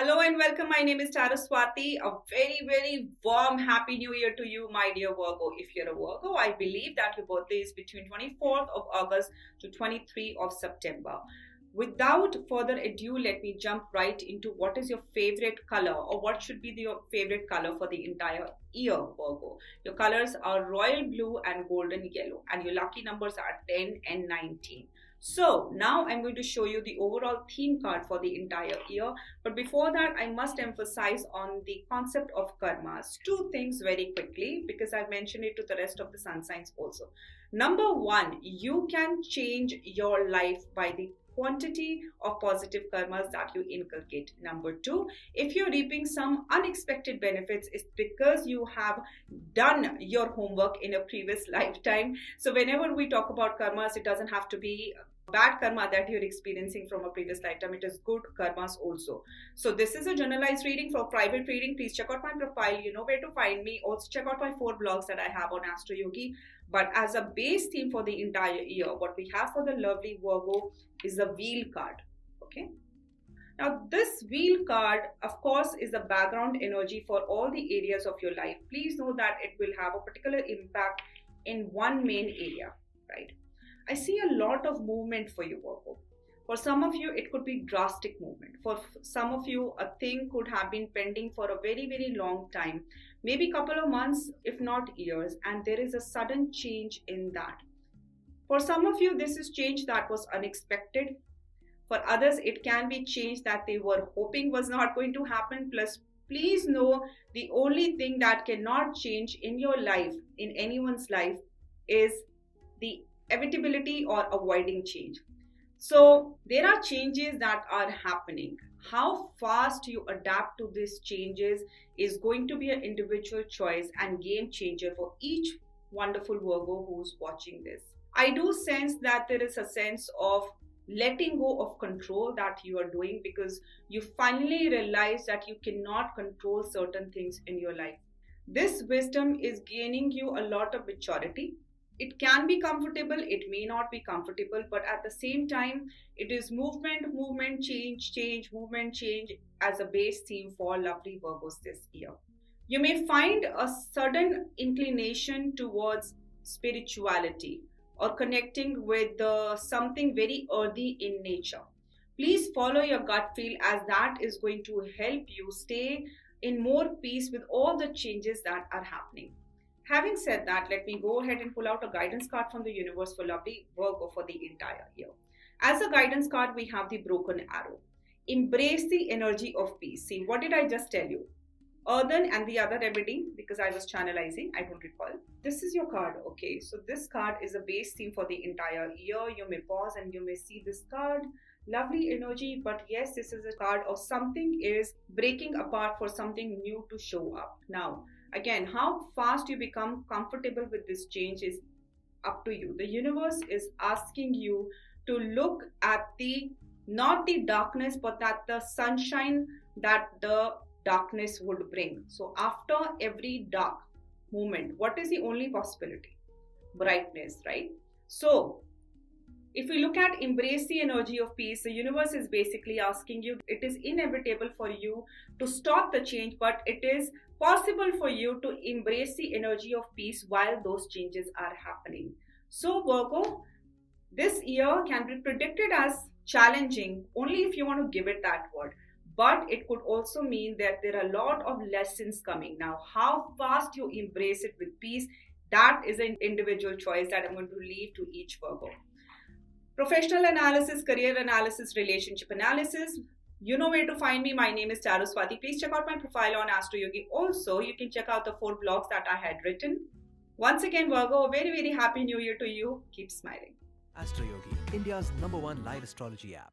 Hello and welcome. My name is Tarot Swaatii. A very, very warm Happy New Year to you, my dear Virgo. If you're a Virgo, I believe that your birthday is between 24th of August to 23 of September. Without further ado, let me jump right into what is your favorite color or what should be your favorite color for the entire year, Virgo. Your colors are royal blue and golden yellow, and your lucky numbers are 10 and 19. So now I'm going to show you the overall theme card for the entire year. But before that, I must emphasize on the concept of karmas. Two things very quickly because I've mentioned it to the rest of the sun signs also. Number one, you can change your life by the quantity of positive karmas that you inculcate. Number two, if you're reaping some unexpected benefits, it's because you have done your homework in a previous lifetime. So whenever we talk about karmas, it doesn't have to be bad karma that you're experiencing from a previous lifetime. It is good karmas also. So this is a generalized reading. For private reading, please check out my profile. You know where to find me. Also check out my four blogs that I have on Astro Yogi. But as a base theme for the entire year, what we have for the lovely Virgo is the wheel card. Okay. Now, this wheel card, of course, is the background energy for all the areas of your life. Please know that it will have a particular impact in one main area, right? I see a lot of movement for you, Virgo. For some of you, it could be drastic movement. For some of you, a thing could have been pending for a very, very long time, maybe a couple of months, if not years, and there is a sudden change in that. For some of you, this is change that was unexpected. For others, it can be change that they were hoping was not going to happen. Plus, please know the only thing that cannot change in your life, in anyone's life, is the evitability or avoiding change. So there are changes that are happening. How fast you adapt to these changes is going to be an individual choice and game changer for each wonderful Virgo who's watching this. I do sense that there is a sense of letting go of control that you are doing because you finally realize that you cannot control certain things in your life. This wisdom is gaining you a lot of maturity it can be comfortable it may not be comfortable but at the same time it is movement movement change change movement change as a base theme for lovely virgos this year. You may find a sudden inclination towards spirituality or connecting with uh, something very earthy in nature. Please follow your gut feel as that is going to help you stay in more peace with all the changes that are happening Having said that, let me go ahead and pull out a guidance card from the universe for lovely Virgo for the entire year. As a guidance card, we have the broken arrow. Embrace the energy of peace. See, what did I just tell you? Earthen and the other remedy, because I was channelizing, I don't recall. This is your card, okay? So this card is a base theme for the entire year. You may pause and you may see this card. Lovely energy, but yes, this is a card of something is breaking apart for something new to show up. Now, Again, how fast you become comfortable with this change is up to you. The universe is asking you to look at the not the darkness, but at the sunshine that the darkness would bring. So, after every dark moment, what is the only possibility? Brightness, right? So, if we look at embrace the energy of peace, the universe is basically asking you, it is inevitable for you to stop the change, but it is possible for you to embrace the energy of peace while those changes are happening. So, Virgo, this year can be predicted as challenging only if you want to give it that word. But it could also mean that there are a lot of lessons coming. Now, how fast you embrace it with peace, that is an individual choice that I'm going to leave to each Virgo. Professional analysis, career analysis, relationship analysis. You know where to find me. My name is Tarot Swaatii. Please check out my profile on Astro Yogi. Also, you can check out the four blogs that I had written. Once again, Virgo, a very, very happy new year to you. Keep smiling. Astro Yogi, India's number one live astrology app.